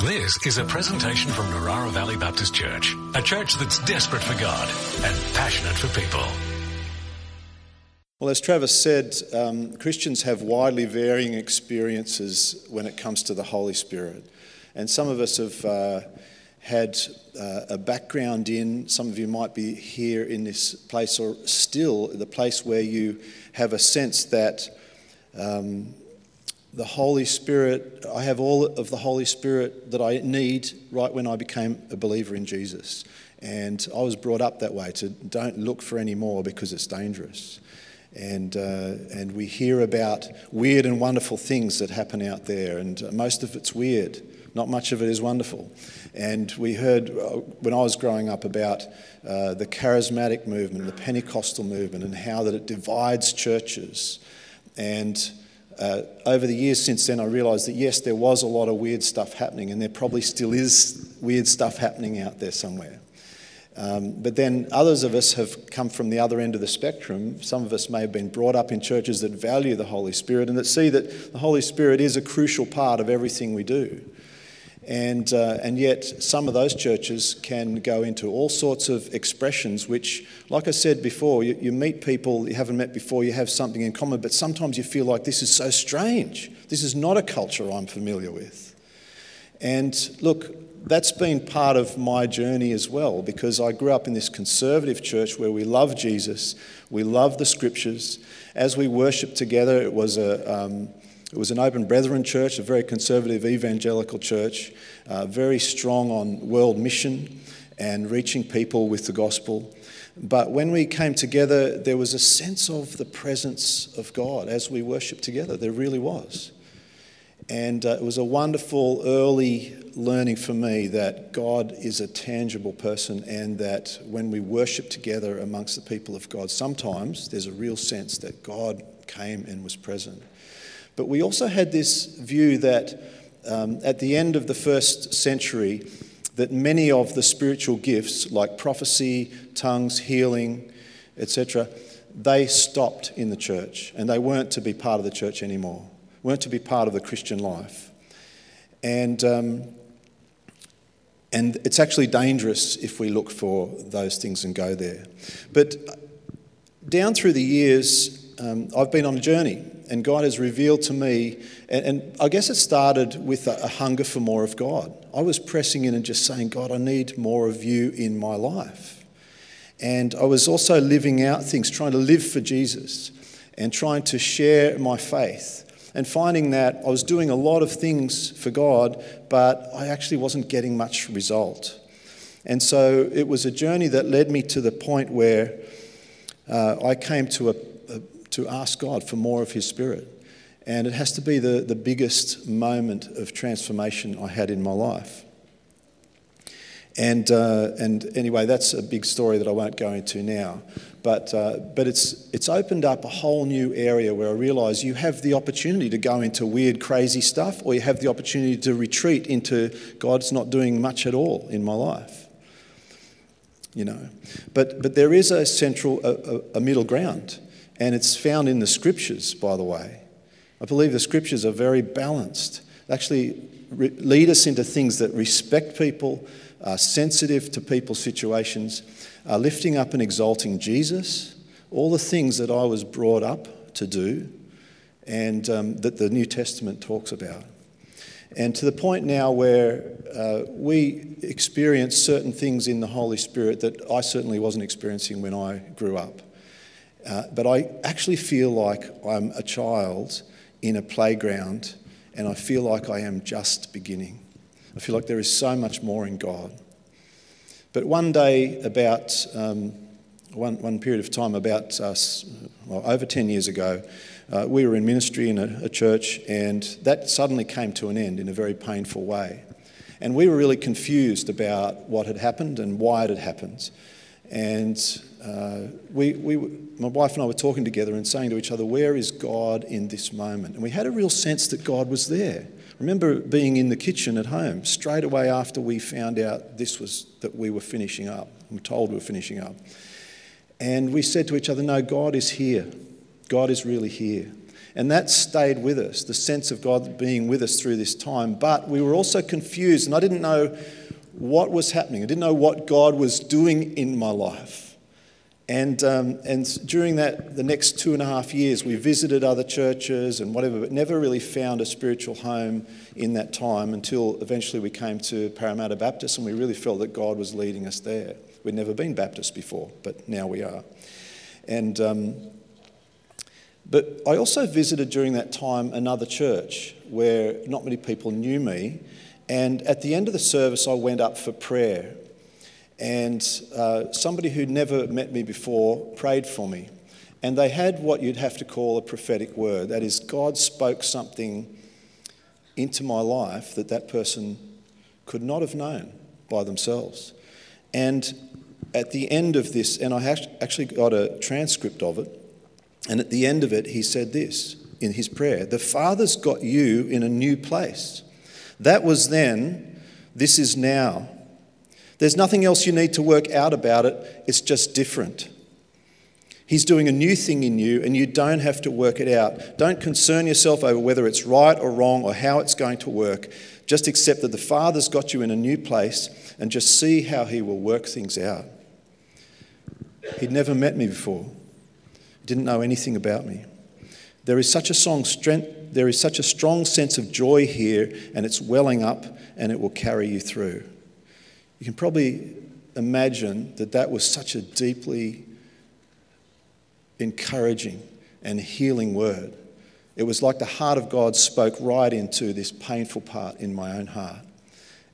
This is a presentation from Narara Valley Baptist Church, a church that's desperate for God and passionate for people. Well, as Travis said, um, Christians have widely varying experiences when it comes to the Holy Spirit. And some of us have uh, had uh, a background in, some of you might be here in this place or still the place where you have a sense that um, the Holy Spirit, I have all of the Holy Spirit that I need right when I became a believer in Jesus. And I was brought up that way to don't look for any more because it's dangerous. And, uh, and we hear about weird and wonderful things that happen out there, and most of it's weird. Not much of it is wonderful. And we heard uh, when I was growing up about uh, the charismatic movement, the Pentecostal movement, and how that it divides churches. And uh, over the years since then, I realised that yes, there was a lot of weird stuff happening, and there probably still is weird stuff happening out there somewhere. Um, but then others of us have come from the other end of the spectrum. Some of us may have been brought up in churches that value the Holy Spirit and that see that the Holy Spirit is a crucial part of everything we do. And, uh, and yet, some of those churches can go into all sorts of expressions, which, like I said before, you, you, meet people you haven't met before, you have something in common, but sometimes you feel like this is so strange. This is not a culture I'm familiar with. And look, that's been part of my journey as well, because I grew up in this conservative church where we love Jesus, we love the scriptures. As we worship together, it was a. Um, it was an open brethren church, a very conservative evangelical church, uh, very strong on world mission and reaching people with the gospel. But when we came together, there was a sense of the presence of God as we worshiped together. There really was. And uh, it was a wonderful early learning for me that God is a tangible person and that when we worship together amongst the people of God, sometimes there's a real sense that God came and was present. But we also had this view that um, at the end of the first century, that many of the spiritual gifts, like prophecy, tongues, healing, etc., they stopped in the church and they weren't to be part of the church anymore, weren't to be part of the Christian life. And, um, and it's actually dangerous if we look for those things and go there. But down through the years, um, I've been on a journey and God has revealed to me, and, and I guess it started with a, a, hunger for more of God. I was pressing in and just saying, God, I need more of you in my life. And I was also living out things, trying to live for Jesus and trying to share my faith. And finding that I was doing a lot of things for God, but I actually wasn't getting much result. And so it was a journey that led me to the point where uh, I came to a to ask God for more of His Spirit. And it has to be the, the biggest moment of transformation I had in my life. And, uh, and anyway, that's a big story that I won't go into now. But, uh, but it's, it's opened up a whole new area where I realise you have the opportunity to go into weird, crazy stuff, or you have the opportunity to retreat into God's not doing much at all in my life. You know, but, but there is a central, a, a middle ground. And it's found in the scriptures, by the way. I believe the scriptures are very balanced. They actually re- lead us into things that respect people, are sensitive to people's situations, are lifting up and exalting Jesus, all the things that I was brought up to do and um, that the New Testament talks about. And to the point now where uh, we experience certain things in the Holy Spirit that I certainly wasn't experiencing when I grew up. Uh, but I actually feel like I'm a child in a playground and I feel like I am just beginning. I feel like there is so much more in God. But one day, about um, one, one period of time, about uh, well, over 10 years ago, uh, we were in ministry in a, a church and that suddenly came to an end in a very painful way. And we were really confused about what had happened and why it had happened. And uh, we, we, my wife and I were talking together and saying to each other, Where is God in this moment? And we had a real sense that God was there. remember being in the kitchen at home straight away after we found out this was that we were finishing up. Were told we were finishing up. And we said to each other, No, God is here. God is really here. And that stayed with us, the sense of God being with us through this time. But we were also confused, and I didn't know what was happening. I didn't know what God was doing in my life. And, um, and during that, the next two and a half years, we visited other churches and whatever, but never really found a spiritual home in that time until eventually we came to Parramatta Baptist and we really felt that God was leading us there. We'd never been Baptist before, but now we are. And, um, but I also visited during that time another church where not many people knew me. And at the end of the service, I went up for prayer and uh, somebody who'd never met me before prayed for me. And they had what you'd have to call a prophetic word. That is, God spoke something into my life that that person could not have known by themselves. And at the end of this, and I actually got a transcript of it, and at the end of it, he said this in his prayer The Father's got you in a new place. That was then, this is now. There's nothing else you need to work out about it, it's just different. He's doing a new thing in you, and you don't have to work it out. Don't concern yourself over whether it's right or wrong or how it's going to work. Just accept that the Father's got you in a new place and just see how He will work things out. He'd never met me before, didn't know anything about me. There is such a strong strength, there is such a strong sense of joy here, and it's welling up and it will carry you through. You can probably imagine that that was such a deeply encouraging and healing word. It was like the heart of God spoke right into this painful part in my own heart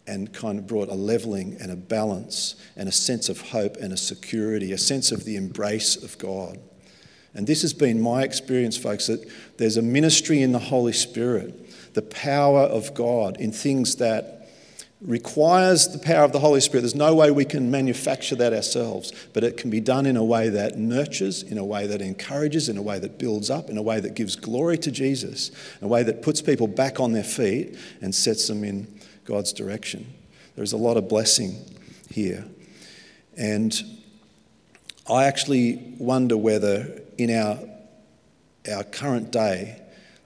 and kind of brought a leveling and a balance and a sense of hope and a security, a sense of the embrace of God. And this has been my experience, folks, that there's a ministry in the Holy Spirit, the power of God in things that requires the power of the Holy Spirit. There's no way we can manufacture that ourselves, but it can be done in a way that nurtures, in a way that encourages, in a way that builds up, in a way that gives glory to Jesus, in a way that puts people back on their feet and sets them in God's direction. There's a lot of blessing here. And I actually wonder whether in our, our current day,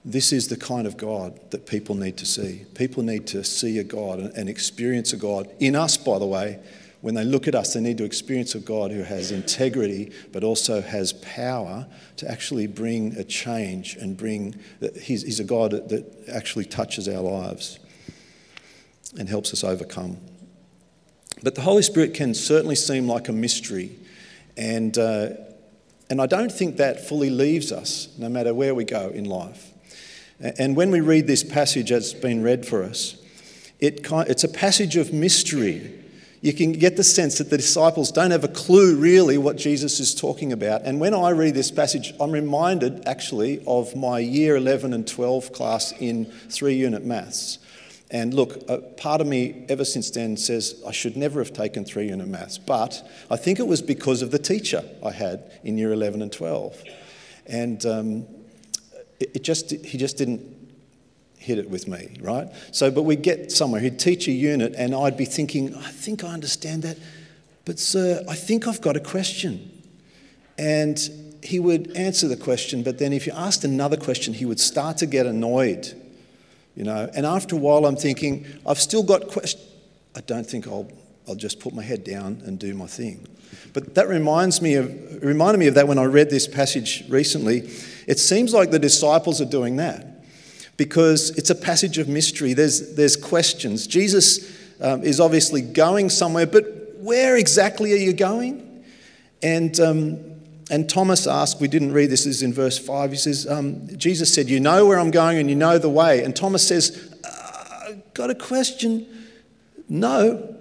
this is the kind of God that people need to see. People need to see a God and experience a God. In us, by the way, when they look at us, they need to experience a God who has integrity but also has power to actually bring a change and bring, he's, he's a God that actually touches our lives and helps us overcome. But the Holy Spirit can certainly seem like a mystery. And, uh, and I don't think that fully leaves us, no matter where we go in life. And when we read this passage that's been read for us, it, it's a passage of mystery. You can get the sense that the disciples don't have a clue really what Jesus is talking about. And when I read this passage, I'm reminded actually of my year 11 and 12 class in three unit maths. And look, part of me ever since then says I should never have taken three unit maths, but I think it was because of the teacher I had in year 11 and 12. And um, it just, he just didn't hit it with me, right? So, but we'd get somewhere, he'd teach a unit, and I'd be thinking, I think I understand that, but sir, I think I've got a question. And he would answer the question, but then if you asked another question, he would start to get annoyed, you know. And after a while, I'm thinking, I've still got questions. I don't think I'll, I'll just put my head down and do my thing. But that reminds me of, reminded me of that when I read this passage recently. It seems like the disciples are doing that because it's a passage of mystery. There's, there's questions. Jesus um, is obviously going somewhere, but where exactly are you going? And, um, and Thomas asked, we didn't read this, this is in verse 5. He says, um, Jesus said, You know where I'm going and you know the way. And Thomas says, uh, Got a question? No,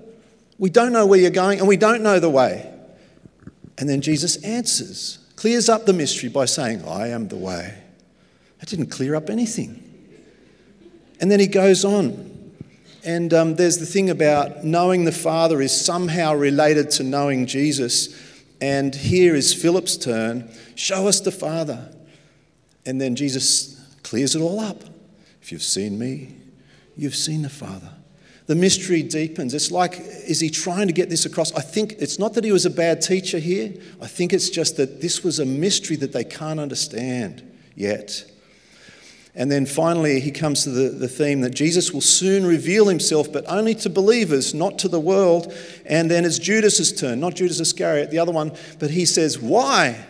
we don't know where you're going and we don't know the way. And then Jesus answers clears up the mystery by saying, I am the way. That didn't clear up anything. And then he goes on. And um, there's the thing about knowing the Father is somehow related to knowing Jesus. And here is Philip's turn show us the Father. And then Jesus clears it all up. If you've seen me, you've seen the Father the mystery deepens. It's like, is he trying to get this across? I think it's not that he was a bad teacher here. I think it's just that this was a mystery that they can't understand yet. And then finally, he comes to the, the theme that Jesus will soon reveal himself, but only to believers, not to the world. And then it's Judas's turn, not Judas Iscariot, the other one, but he says, Why?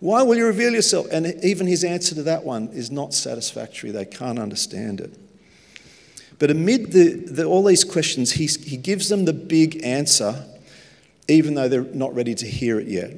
Why will you reveal yourself? And even his answer to that one is not satisfactory. They can't understand it. But amid the, the, all these questions, he, he gives them the big answer, even though they're not ready to hear it yet.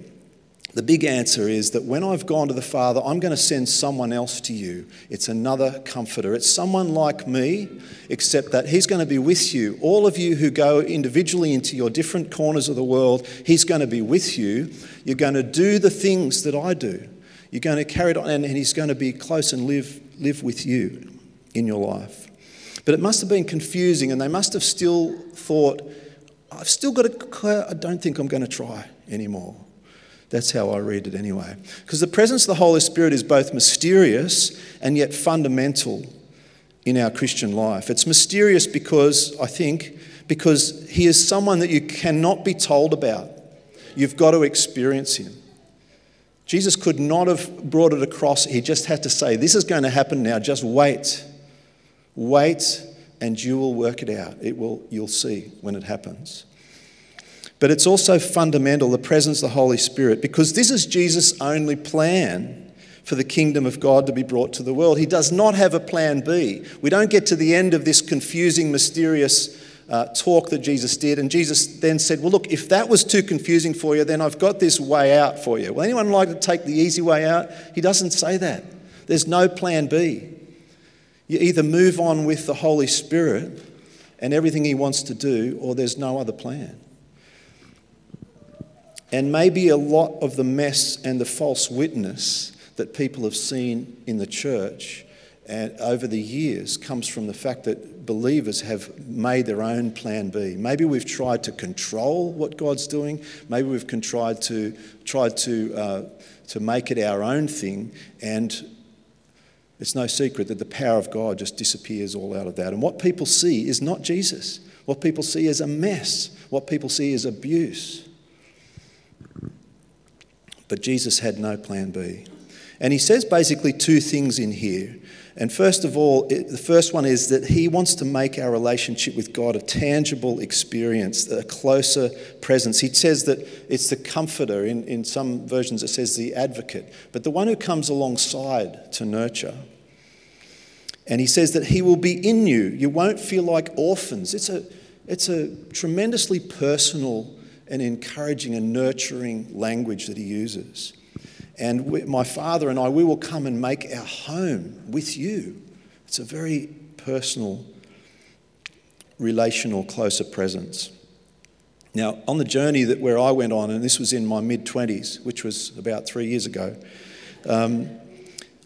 The big answer is that when I've gone to the Father, I'm going to send someone else to you. It's another comforter. It's someone like me, except that He's going to be with you. All of you who go individually into your different corners of the world, He's going to be with you. You're going to do the things that I do. You're going to carry it on, and He's going to be close and live, live with you in your life. But it must have been confusing, and they must have still thought, I've still got to, I don't think I'm going to try anymore. That's how I read it anyway. Because the presence of the Holy Spirit is both mysterious and yet fundamental in our Christian life. It's mysterious because, I think, because He is someone that you cannot be told about. You've got to experience Him. Jesus could not have brought it across. He just had to say, This is going to happen now. Just wait. Wait, and you will work it out. It will, you'll see when it happens. But it's also fundamental, the presence of the Holy Spirit, because this is Jesus' only plan for the kingdom of God to be brought to the world. He does not have a plan B. We don't get to the end of this confusing, mysterious uh, talk that Jesus did, and Jesus then said, Well, look, if that was too confusing for you, then I've got this way out for you. Will anyone like to take the easy way out? He doesn't say that. There's no plan B. You either move on with the Holy Spirit and everything He wants to do, or there's no other plan. And maybe a lot of the mess and the false witness that people have seen in the church and over the years comes from the fact that believers have made their own plan B. Maybe we've tried to control what God's doing. Maybe we've tried to tried to uh, to make it our own thing, and it's no secret that the power of God just disappears all out of that. And what people see is not Jesus. What people see is a mess. What people see is abuse. But Jesus had no plan B. And he says basically two things in here. And first of all, it, the first one is that he wants to make our relationship with God a tangible experience, a closer presence. He says that it's the comforter. In, in some versions, it says the advocate, but the one who comes alongside to nurture. And he says that he will be in you. You won't feel like orphans. It's a, it's a tremendously personal and encouraging and nurturing language that he uses. And we, my father and I, we will come and make our home with you. It's a very personal, relational, closer presence. Now, on the journey that where I went on, and this was in my mid 20s, which was about three years ago, um,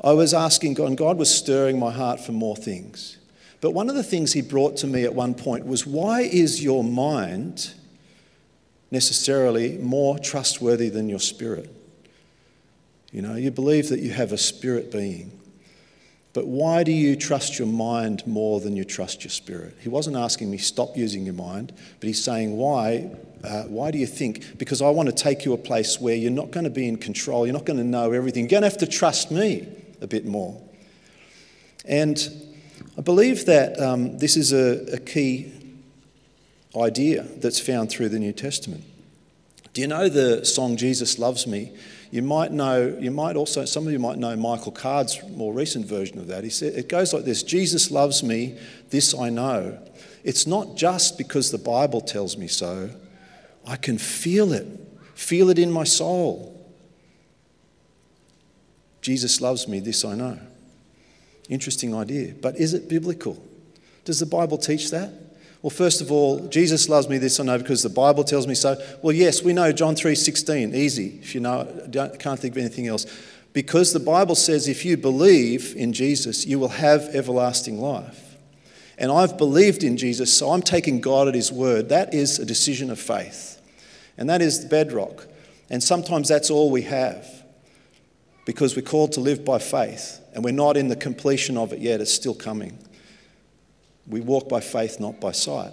I was asking God, and God was stirring my heart for more things. But one of the things He brought to me at one point was, Why is your mind necessarily more trustworthy than your spirit. You know, you believe that you have a spirit being. But why do you trust your mind more than you trust your spirit? He wasn't asking me, stop using your mind, but he's saying, why, uh, why do you think? Because I want to take you a place where you're not going to be in control, you're not going to know everything, you're going to have to trust me a bit more. And I believe that um, this is a, a key idea that's found through the New Testament. Do you know the song Jesus Loves Me? You might know, you might also, some of you might know Michael Card's more recent version of that. He said, it goes like this Jesus loves me, this I know. It's not just because the Bible tells me so, I can feel it, feel it in my soul. Jesus loves me, this I know. Interesting idea. But is it biblical? Does the Bible teach that? Well, first of all, Jesus loves me, this I know because the Bible tells me so. Well, yes, we know John 3.16, easy, if you know, can't think of anything else. Because the Bible says if you believe in Jesus, you will have everlasting life. And I've believed in Jesus, so I'm taking God at His word. That is a decision of faith. And that is the bedrock. And sometimes that's all we have because we're called to live by faith and we're not in the completion of it yet, it's still coming. We walk by faith, not by sight.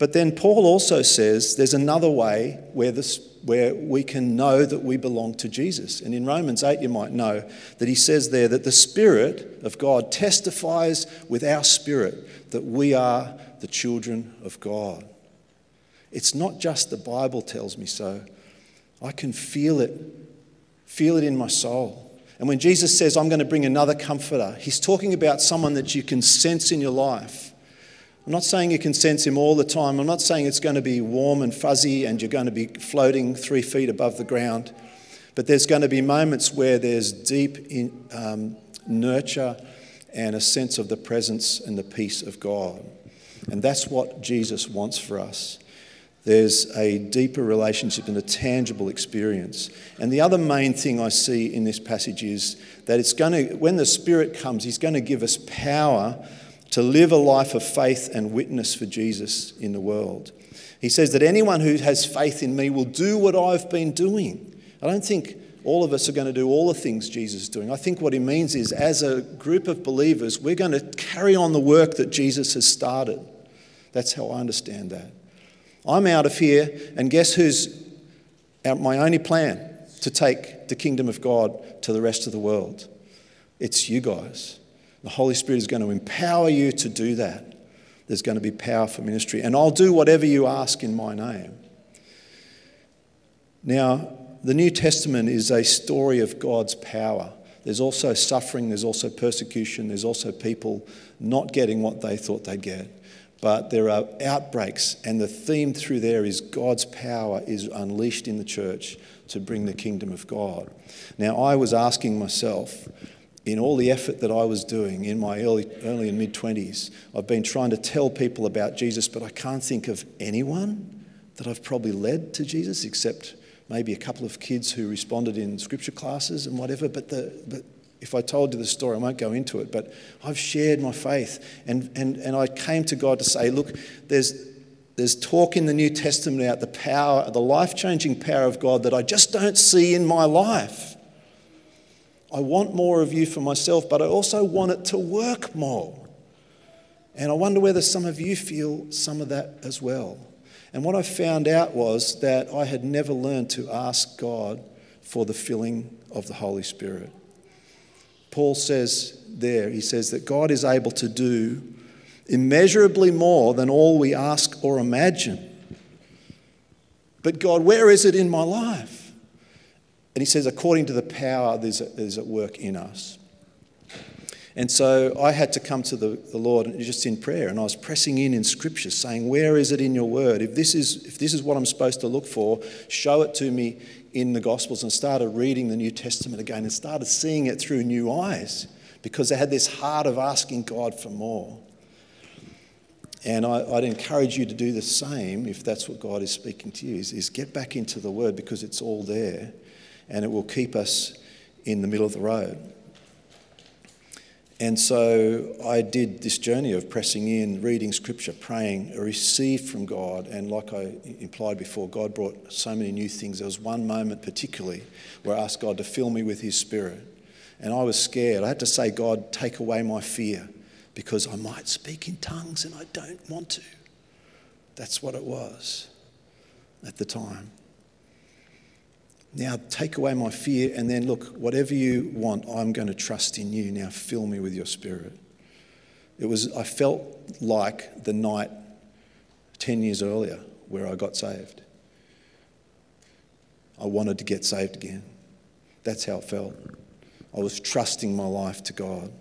But then Paul also says there's another way where this, where we can know that we belong to Jesus. And in Romans 8, you might know that he says there that the Spirit of God testifies with our spirit that we are the children of God. It's not just the Bible tells me so, I can feel it, feel it in my soul. And when Jesus says, I'm going to bring another comforter, he's talking about someone that you can sense in your life. I'm not saying you can sense him all the time. I'm not saying it's going to be warm and fuzzy and you're going to be floating three feet above the ground. But there's going to be moments where there's deep in, um, nurture and a sense of the presence and the peace of God. And that's what Jesus wants for us. There's a deeper relationship and a tangible experience. And the other main thing I see in this passage is that it's going to, when the Spirit comes, He's going to give us power to live a life of faith and witness for Jesus in the world. He says that anyone who has faith in me will do what I've been doing. I don't think all of us are going to do all the things Jesus is doing. I think what he means is, as a group of believers, we're going to carry on the work that Jesus has started. That's how I understand that. I'm out of here, and guess who's my only plan to take the kingdom of God to the rest of the world? It's you guys. The Holy Spirit is going to empower you to do that. There's going to be power for ministry, and I'll do whatever you ask in my name. Now, the New Testament is a story of God's power. There's also suffering, there's also persecution, there's also people not getting what they thought they'd get but there are outbreaks, and the theme through there is God's power is unleashed in the church to bring the kingdom of God. Now, I was asking myself, in all the effort that I was doing in my early, early and mid 20s, I've been trying to tell people about Jesus, but I can't think of anyone that I've probably led to Jesus except maybe a couple of kids who responded in scripture classes and whatever. But, the, but if I told you the story, I won't go into it, but I've shared my faith. And, and, and I came to God to say, look, there's, there's talk in the New Testament about the power, the life changing power of God that I just don't see in my life. I want more of you for myself, but I also want it to work more. And I wonder whether some of you feel some of that as well. And what I found out was that I had never learned to ask God for the filling of the Holy Spirit. Paul says there, he says that God is able to do immeasurably more than all we ask or imagine. But God, where is it in my life? And he says, according to the power that is at work in us. And so I had to come to the, the Lord just in prayer, and I was pressing in in Scripture, saying, Where is it in your word? If this is, if this is what I'm supposed to look for, show it to me in the Gospels and started reading the New Testament again and started seeing it through new eyes because they had this heart of asking God for more. And I, would encourage you to do the same if that's what God is speaking to you, is, is get back into the Word because it's all there and it will keep us in the middle of the road. And so I did this journey of pressing in, reading scripture, praying, received from God. And like I implied before, God brought so many new things. There was one moment particularly where I asked God to fill me with His Spirit. And I was scared. I had to say, God, take away my fear because I might speak in tongues and I don't want to. That's what it was at the time. Now take away my fear, and then look, whatever you want, I'm going to trust in you. Now fill me with your spirit. It was, I felt like the night 10 years earlier where I got saved. I wanted to get saved again. That's how it felt. I was trusting my life to God.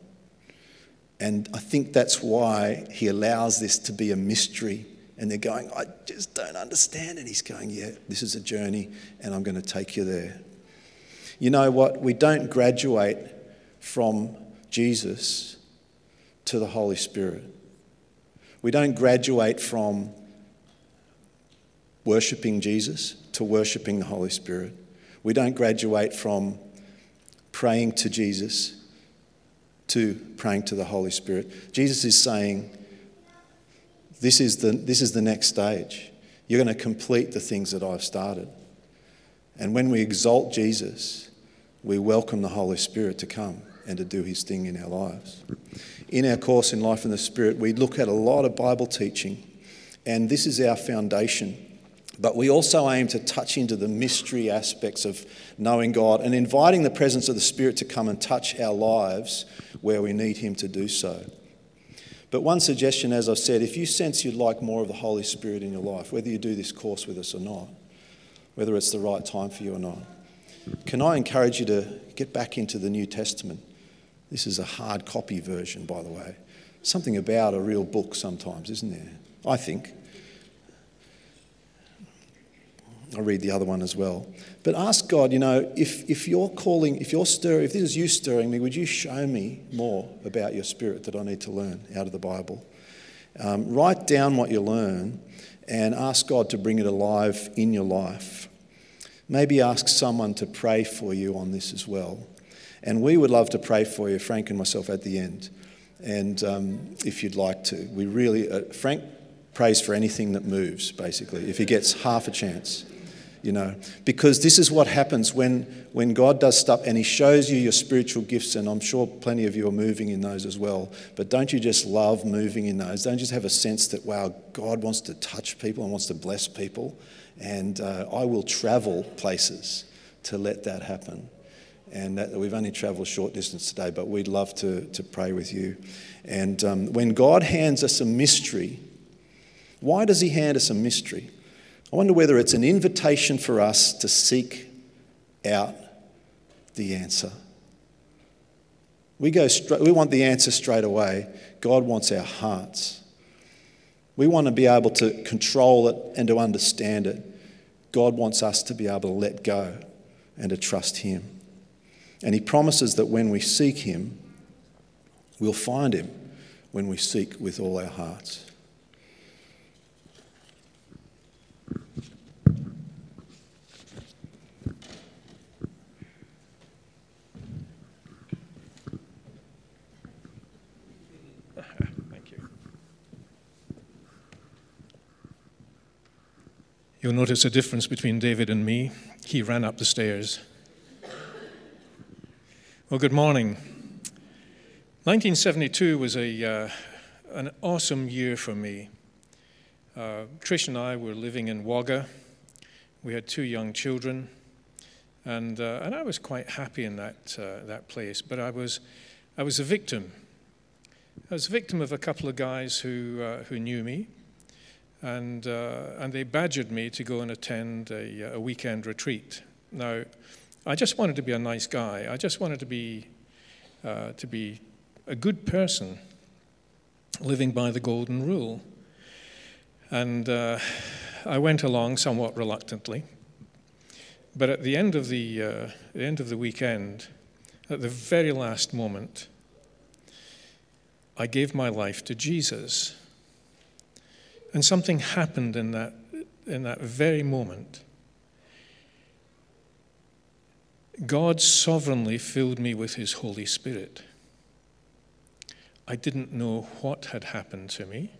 And I think that's why He allows this to be a mystery and they're going, I just don't understand. And he's going, Yeah, this is a journey, and I'm going to take you there. You know what? We don't graduate from Jesus to the Holy Spirit. We don't graduate from worshipping Jesus to worshipping the Holy Spirit. We don't graduate from praying to Jesus to praying to the Holy Spirit. Jesus is saying, this is the, this is the next stage. You're going to complete the things that I've started. And when we exalt Jesus, we welcome the Holy Spirit to come and to do his thing in our lives. In our course in Life in the Spirit, we look at a lot of Bible teaching, and this is our foundation But we also aim to touch into the mystery aspects of knowing God and inviting the presence of the Spirit to come and touch our lives where we need Him to do so. But one suggestion, as I've said, if you sense you'd like more of the Holy Spirit in your life, whether you do this course with us or not, whether it's the right time for you or not, can I encourage you to get back into the New Testament? This is a hard copy version, by the way. Something about a real book sometimes, isn't there? I think. I'll read the other one as well. But ask God, you know, if, if you're calling, if you're stirring, if this is you stirring me, would you show me more about your spirit that I need to learn out of the Bible? Um, write down what you learn and ask God to bring it alive in your life. Maybe ask someone to pray for you on this as well. And we would love to pray for you, Frank and myself, at the end. And um, if you'd like to, we really, uh, Frank prays for anything that moves, basically, if he gets half a chance you know. Because this is what happens when when god does stuff and he shows you your spiritual gifts and i'm sure plenty of you are moving in those as well. But don't you just love moving in those? Don't you just have a sense that wow god wants to touch people and wants to bless people? And uh, i will travel places to let that happen. And that, we've only traveled short distance today but we'd love to, to pray with you. And um, when god hands us a mystery why does he hand us a mystery I wonder whether it's an invitation for us to seek out the answer. We, go straight, we want the answer straight away. God wants our hearts. We want to be able to control it and to understand it. God wants us to be able to let go and to trust Him. And He promises that when we seek Him, we'll find Him when we seek with all our hearts. You'll notice a difference between David and me. He ran up the stairs. Well, good morning. 1972 was a, uh, an awesome year for me. Uh, Trish and I were living in Wagga. We had two young children, and, uh, and I was quite happy in that, uh, that place, but I was, I was a victim. I was a victim of a couple of guys who, uh, who knew me and, uh, and they badgered me to go and attend a, a, weekend retreat. Now, I just wanted to be a nice guy. I just wanted to be, uh, to be a good person, living by the golden rule. And uh, I went along somewhat reluctantly. But at the end of the, uh, the end of the weekend, at the very last moment, I gave my life to Jesus. And something happened in that, in that very moment. God sovereignly filled me with His Holy Spirit. I didn't know what had happened to me,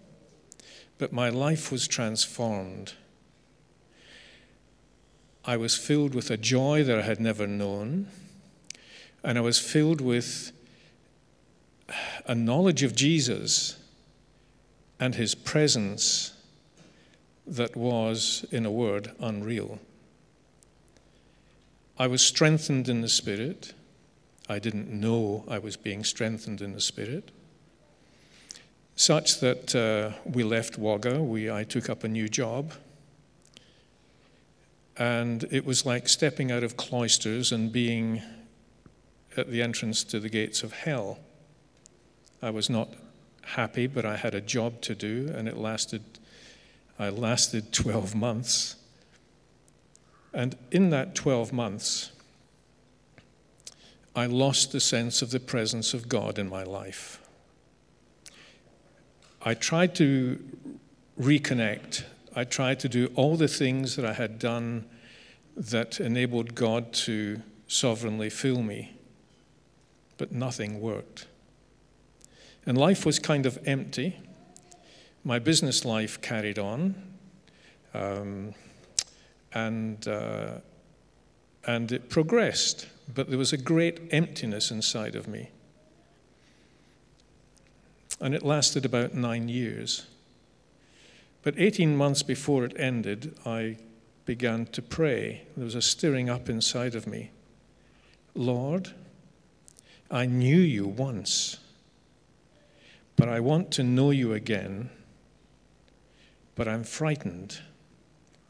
but my life was transformed. I was filled with a joy that I had never known, and I was filled with a knowledge of Jesus and his presence that was, in a word, unreal. I was strengthened in the Spirit. I didn't know I was being strengthened in the Spirit. Such that uh, we left Wagga, we, I took up a new job. And it was like stepping out of cloisters and being at the entrance to the gates of hell. I was not happy, but I had a job to do, and it lasted, I lasted 12 months. And in that 12 months, I lost the sense of the presence of God in my life. I tried to reconnect. I tried to do all the things that I had done that enabled God to sovereignly fill me, but nothing worked. And life was kind of empty. My business life carried on. Um, and, uh, and it progressed, but there was a great emptiness inside of me. And it lasted about nine years. But 18 months before it ended, I began to pray. There was a stirring up inside of me. Lord, I knew you once, but I want to know you again. But I'm frightened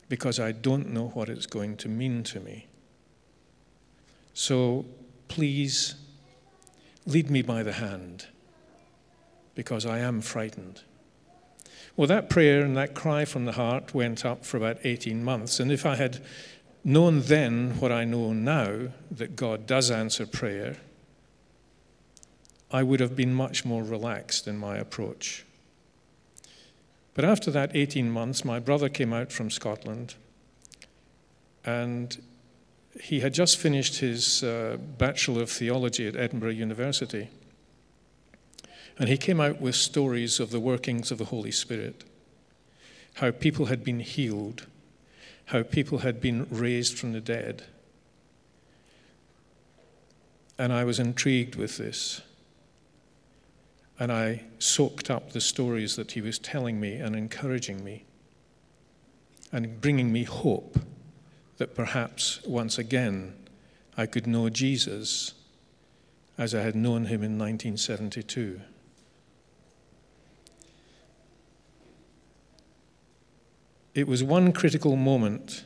because I don't know what it's going to mean to me. So please lead me by the hand because I am frightened. Well, that prayer and that cry from the heart went up for about 18 months. And if I had known then what I know now, that God does answer prayer, I would have been much more relaxed in my approach. But after that 18 months, my brother came out from Scotland and he had just finished his uh, Bachelor of Theology at Edinburgh University. And he came out with stories of the workings of the Holy Spirit, how people had been healed, how people had been raised from the dead. And I was intrigued with this. And I soaked up the stories that he was telling me and encouraging me and bringing me hope that perhaps once again I could know Jesus as I had known him in 1972. It was one critical moment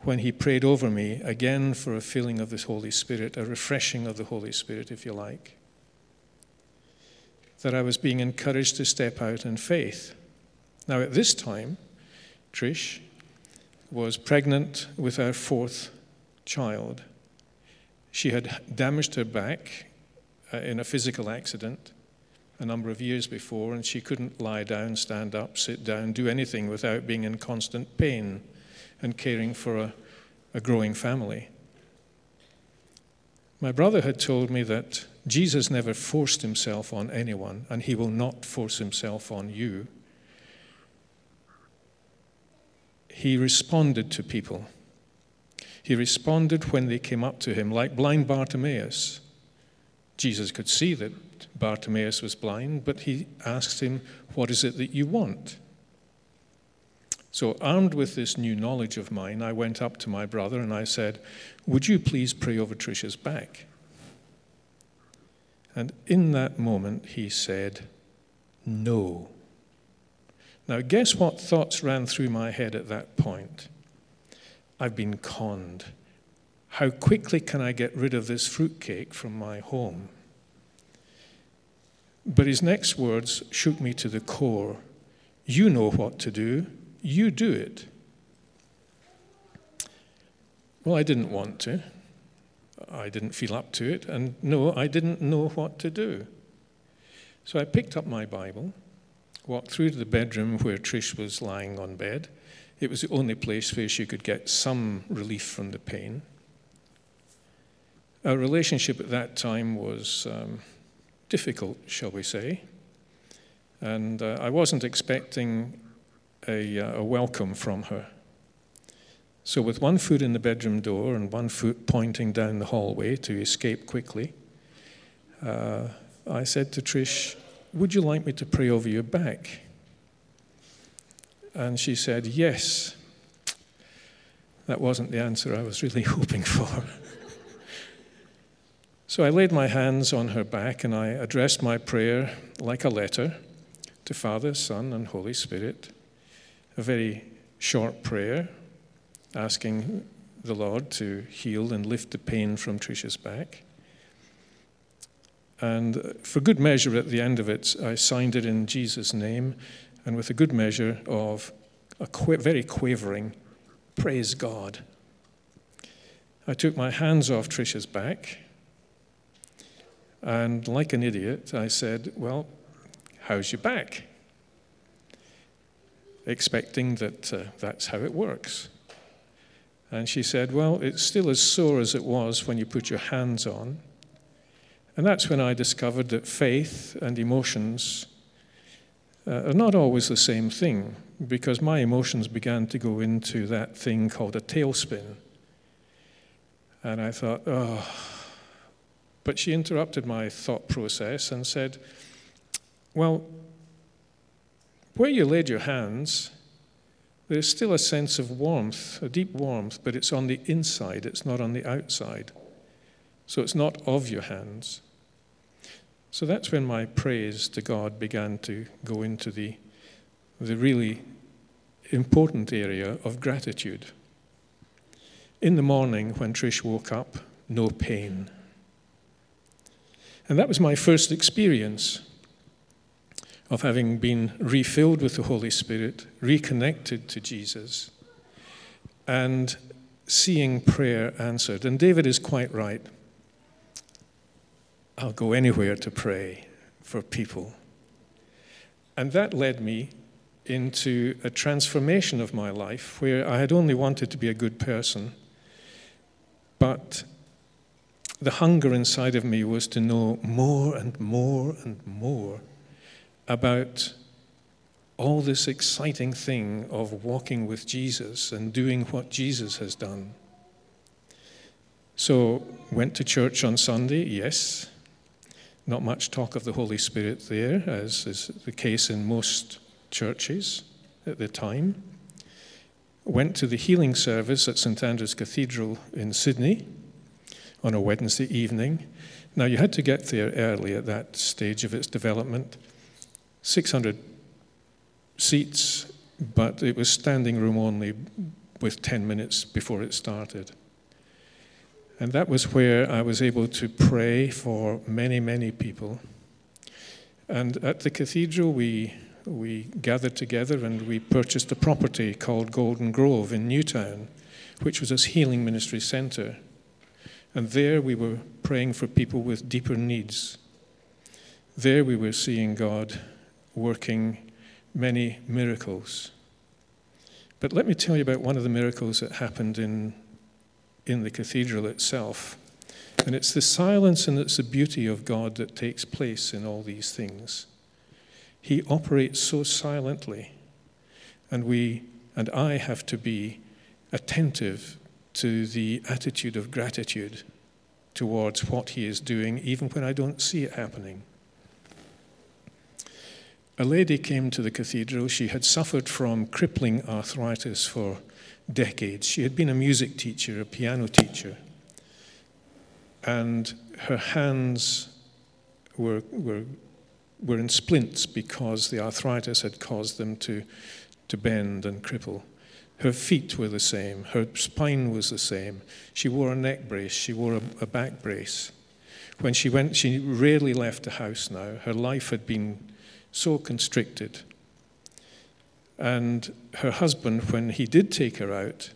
when he prayed over me again for a feeling of the Holy Spirit, a refreshing of the Holy Spirit, if you like, that I was being encouraged to step out in faith. Now, at this time, Trish was pregnant with our fourth child. She had damaged her back uh, in a physical accident a number of years before, and she couldn't lie down, stand up, sit down, do anything without being in constant pain and caring for a, a growing family. My brother had told me that Jesus never forced himself on anyone, and he will not force himself on you. He responded to people. He responded when they came up to him, like blind Bartimaeus. Jesus could see that Bartimaeus was blind, but he asked him, What is it that you want? So, armed with this new knowledge of mine, I went up to my brother and I said, Would you please pray over Tricia's back? And in that moment, he said, No. Now, guess what thoughts ran through my head at that point? I've been conned. How quickly can I get rid of this fruitcake from my home? But his next words shook me to the core. You know what to do, you do it. Well, I didn't want to. I didn't feel up to it, and no, I didn't know what to do. So I picked up my Bible, walked through to the bedroom where Trish was lying on bed. It was the only place where she could get some relief from the pain. Our relationship at that time was um, difficult, shall we say. And uh, I wasn't expecting a, uh, a welcome from her. So, with one foot in the bedroom door and one foot pointing down the hallway to escape quickly, uh, I said to Trish, Would you like me to pray over your back? And she said, Yes. That wasn't the answer I was really hoping for. So I laid my hands on her back and I addressed my prayer like a letter to Father, Son, and Holy Spirit. A very short prayer asking the Lord to heal and lift the pain from Trisha's back. And for good measure, at the end of it, I signed it in Jesus' name, and with a good measure of a qu- very quavering, praise God. I took my hands off Trisha's back and like an idiot, I said, Well, how's your back? Expecting that uh, that's how it works. And she said, Well, it's still as sore as it was when you put your hands on. And that's when I discovered that faith and emotions uh, are not always the same thing, because my emotions began to go into that thing called a tailspin. And I thought, oh, but she interrupted my thought process and said, Well, where you laid your hands, there's still a sense of warmth, a deep warmth, but it's on the inside, it's not on the outside. So it's not of your hands. So that's when my praise to God began to go into the, the really important area of gratitude. In the morning, when Trish woke up, no pain. And that was my first experience of having been refilled with the Holy Spirit, reconnected to Jesus, and seeing prayer answered. And David is quite right. I'll go anywhere to pray for people. And that led me into a transformation of my life where I had only wanted to be a good person, but the hunger inside of me was to know more and more and more about all this exciting thing of walking with Jesus and doing what Jesus has done. So, went to church on Sunday, yes. Not much talk of the Holy Spirit there, as is the case in most churches at the time. Went to the healing service at St Andrew's Cathedral in Sydney on a Wednesday evening. Now, you had to get there early at that stage of its development. 600 seats, but it was standing room only with 10 minutes before it started. And that was where I was able to pray for many, many people. And at the cathedral, we, we gathered together and we purchased a property called Golden Grove in Newtown, which was a healing ministry center. And there we were praying for people with deeper needs. There we were seeing God working many miracles. But let me tell you about one of the miracles that happened in, in the cathedral itself. And it's the silence and it's the beauty of God that takes place in all these things. He operates so silently, and we and I have to be attentive to the attitude of gratitude towards what He is doing, even when I don't see it happening. A lady came to the cathedral. She had suffered from crippling arthritis for decades. She had been a music teacher, a piano teacher, and her hands were, were, were in splints because the arthritis had caused them to, to bend and cripple. Her feet were the same. Her spine was the same. She wore a neck brace. She wore a, a, back brace. When she went, she rarely left the house now. Her life had been so constricted. And her husband, when he did take her out,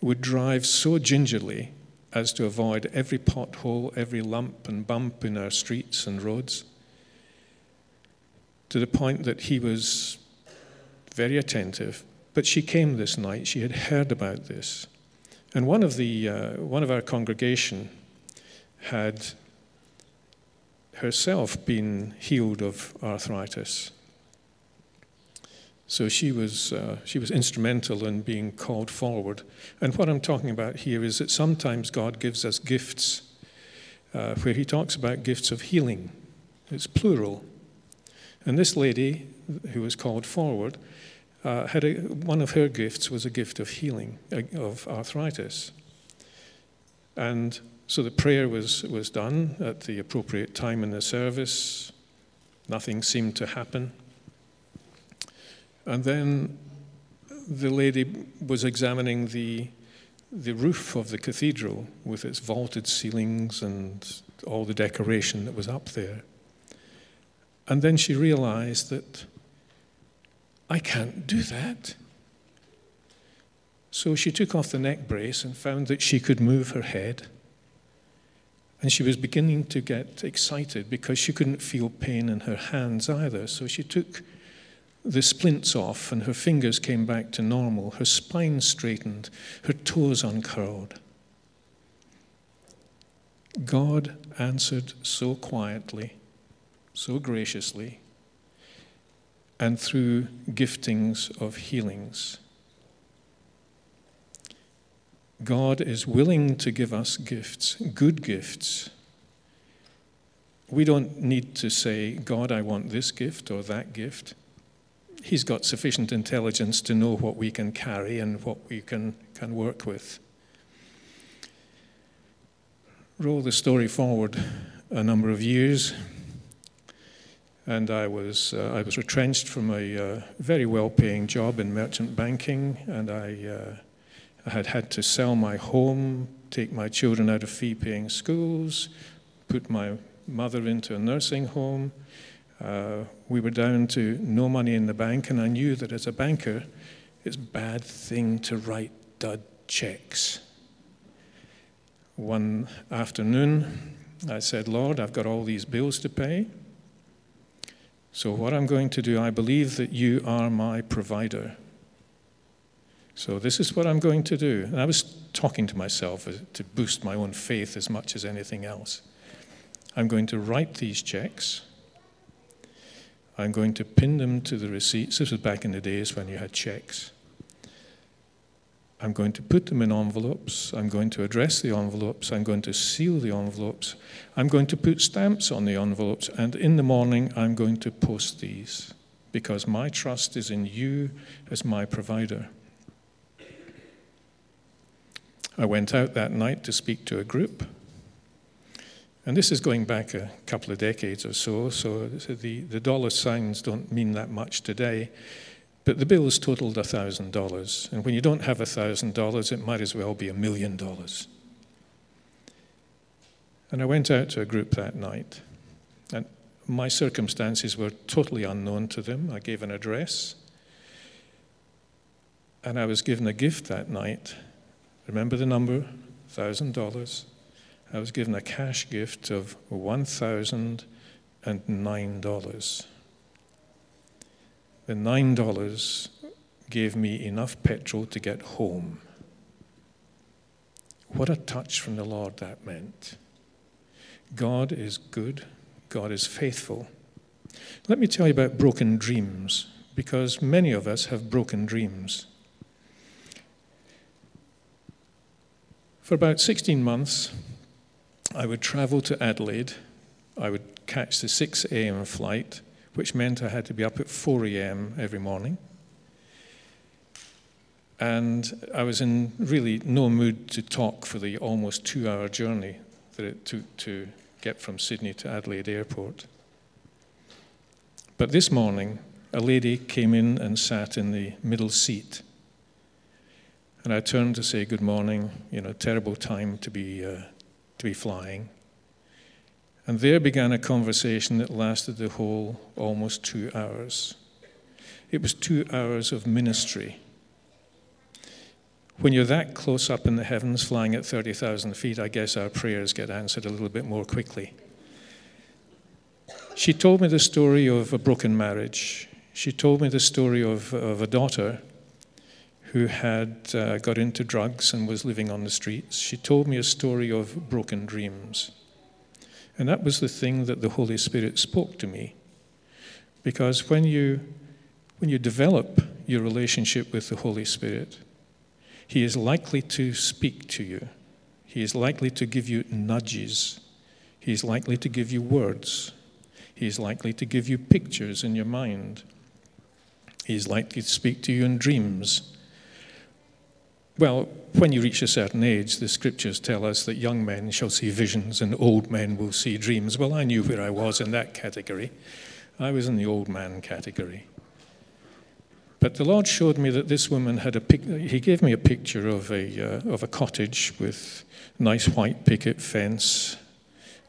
would drive so gingerly as to avoid every pothole, every lump and bump in our streets and roads, to the point that he was very attentive but she came this night. She had heard about this. And one of, the, uh, one of our congregation had herself been healed of arthritis. So she was, uh, she was instrumental in being called forward. And what I'm talking about here is that sometimes God gives us gifts uh, where He talks about gifts of healing. It's plural. And this lady who was called forward uh, had a, one of her gifts was a gift of healing uh, of arthritis. And so the prayer was, was done at the appropriate time in the service. Nothing seemed to happen. And then the lady was examining the, the roof of the cathedral with its vaulted ceilings and all the decoration that was up there. And then she realized that I can't do that. So she took off the neck brace and found that she could move her head. And she was beginning to get excited because she couldn't feel pain in her hands either. So she took the splints off and her fingers came back to normal. Her spine straightened, her toes uncurled. God answered so quietly, so graciously, and through giftings of healings. God is willing to give us gifts, good gifts. We don't need to say, God, I want this gift or that gift. he's got sufficient intelligence to know what we can carry and what we can, can work with. Roll the story forward a number of years, and I was, uh, I was retrenched from a uh, very well paying job in merchant banking, and I, uh, I had had to sell my home, take my children out of fee paying schools, put my mother into a nursing home. Uh, we were down to no money in the bank, and I knew that as a banker, it's a bad thing to write dud checks. One afternoon, I said, Lord, I've got all these bills to pay. So, what I'm going to do, I believe that you are my provider. So, this is what I'm going to do. And I was talking to myself to boost my own faith as much as anything else. I'm going to write these checks. I'm going to pin them to the receipts. This was back in the days when you had checks. I'm going to put them in envelopes. I'm going to address the envelopes. I'm going to seal the envelopes. I'm going to put stamps on the envelopes. And in the morning, I'm going to post these because my trust is in you as my provider. I went out that night to speak to a group. And this is going back a couple of decades or so, so the, the dollar signs don't mean that much today. But the bills totaled $1,000. And when you don't have $1,000, it might as well be a million dollars. And I went out to a group that night. And my circumstances were totally unknown to them. I gave an address. And I was given a gift that night. Remember the number? $1,000. I was given a cash gift of $1,009 the $9 gave me enough petrol to get home. What a touch from the Lord that meant. God is good, God is faithful. Let me tell you about broken dreams, because many of us have broken dreams. For about 16 months, I would travel to Adelaide. I would catch the 6 a.m. flight which meant I had to be up at 4 a.m. every morning. And I was in really no mood to talk for the almost two hour journey that it took to get from Sydney to Adelaide Airport. But this morning, a lady came in and sat in the middle seat. And I turned to say, Good morning, you know, terrible time to be, uh, to be flying. And there began a conversation that lasted the whole almost two hours. It was two hours of ministry. When you're that close up in the heavens, flying at 30,000 feet, I guess our prayers get answered a little bit more quickly. She told me the story of a broken marriage. She told me the story of, of a daughter who had uh, got into drugs and was living on the streets. She told me a story of broken dreams. And that was the thing that the Holy Spirit spoke to me. Because when you, when you develop your relationship with the Holy Spirit, He is likely to speak to you. He is likely to give you nudges. He is likely to give you words. He is likely to give you pictures in your mind. He is likely to speak to you in dreams. Well, when you reach a certain age, the scriptures tell us that young men shall see visions and old men will see dreams. Well, I knew where I was in that category. I was in the old man category. But the Lord showed me that this woman had a pic- he gave me a picture of a, uh, of a cottage with nice white picket fence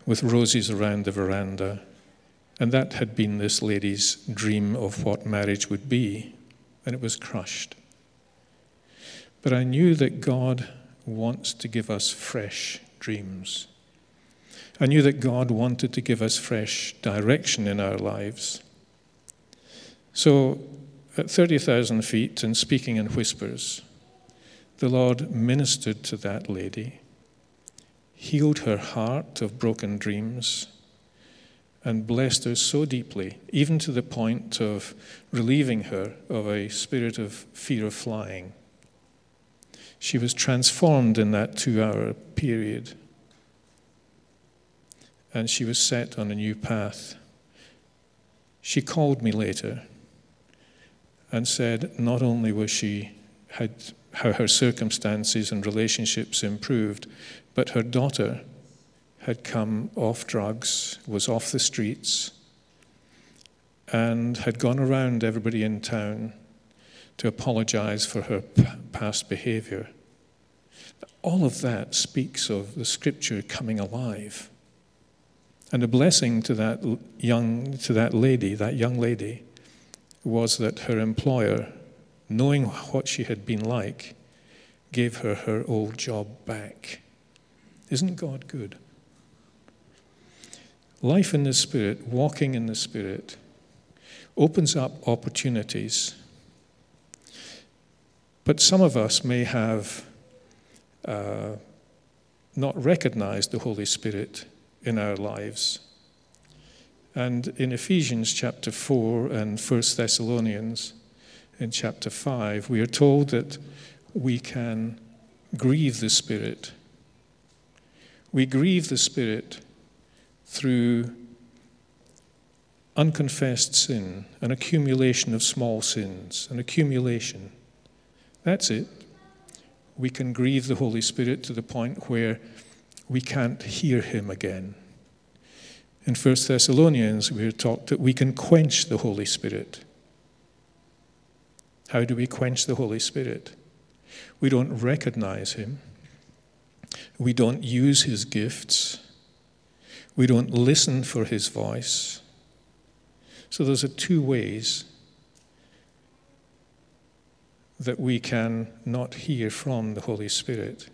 with roses around the veranda. And that had been this lady's dream of what marriage would be, and it was crushed. But I knew that God wants to give us fresh dreams. I knew that God wanted to give us fresh direction in our lives. So, at 30,000 feet and speaking in whispers, the Lord ministered to that lady, healed her heart of broken dreams, and blessed her so deeply, even to the point of relieving her of a spirit of fear of flying. She was transformed in that two hour period. And she was set on a new path. She called me later and said not only was she had how her circumstances and relationships improved, but her daughter had come off drugs, was off the streets, and had gone around everybody in town to apologize for her past behavior. All of that speaks of the scripture coming alive. And a blessing to that young to that lady, that young lady, was that her employer, knowing what she had been like, gave her her old job back. Isn't God good? Life in the Spirit, walking in the Spirit, opens up opportunities. But some of us may have uh, not recognized the Holy Spirit in our lives. And in Ephesians chapter 4 and 1 Thessalonians in chapter 5, we are told that we can grieve the Spirit. We grieve the Spirit through unconfessed sin, an accumulation of small sins, an accumulation. That's it. We can grieve the Holy Spirit to the point where we can't hear Him again. In 1 Thessalonians, we are taught that we can quench the Holy Spirit. How do we quench the Holy Spirit? We don't recognize Him. We don't use His gifts. We don't listen for His voice. So, those are two ways that we can not hear from the Holy Spirit.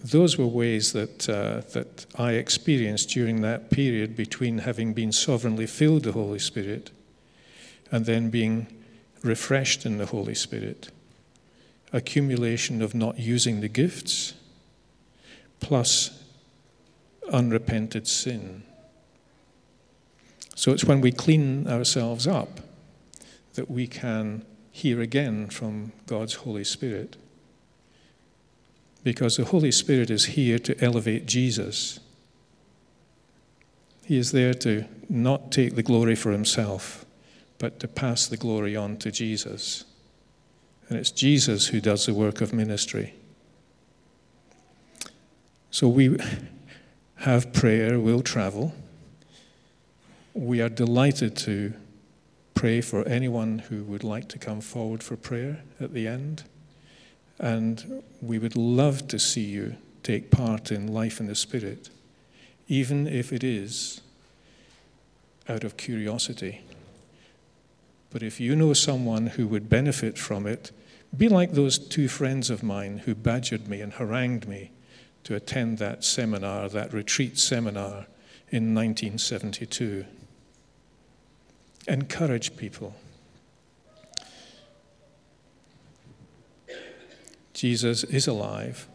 Those were ways that, uh, that I experienced during that period between having been sovereignly filled the Holy Spirit and then being refreshed in the Holy Spirit. Accumulation of not using the gifts, plus unrepented sin. So it's when we clean ourselves up that we can hear again from God's Holy Spirit. Because the Holy Spirit is here to elevate Jesus. He is there to not take the glory for himself, but to pass the glory on to Jesus. And it's Jesus who does the work of ministry. So we have prayer, we will travel. We are delighted to pray for anyone who would like to come forward for prayer at the end. And we would love to see you take part in life in the Spirit, even if it is out of curiosity. But if you know someone who would benefit from it, be like those two friends of mine who badgered me and harangued me to attend that seminar, that retreat seminar in 1972. Encourage people. Jesus is alive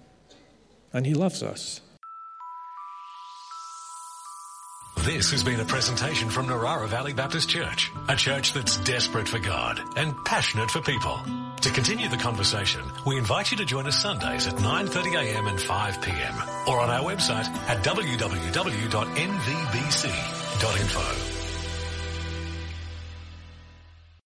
and he loves us. This has been a presentation from Narara Valley Baptist Church, a church that's desperate for God and passionate for people. To continue the conversation, we invite you to join us Sundays at 9.30am and 5pm or on our website at www.nvbc.info.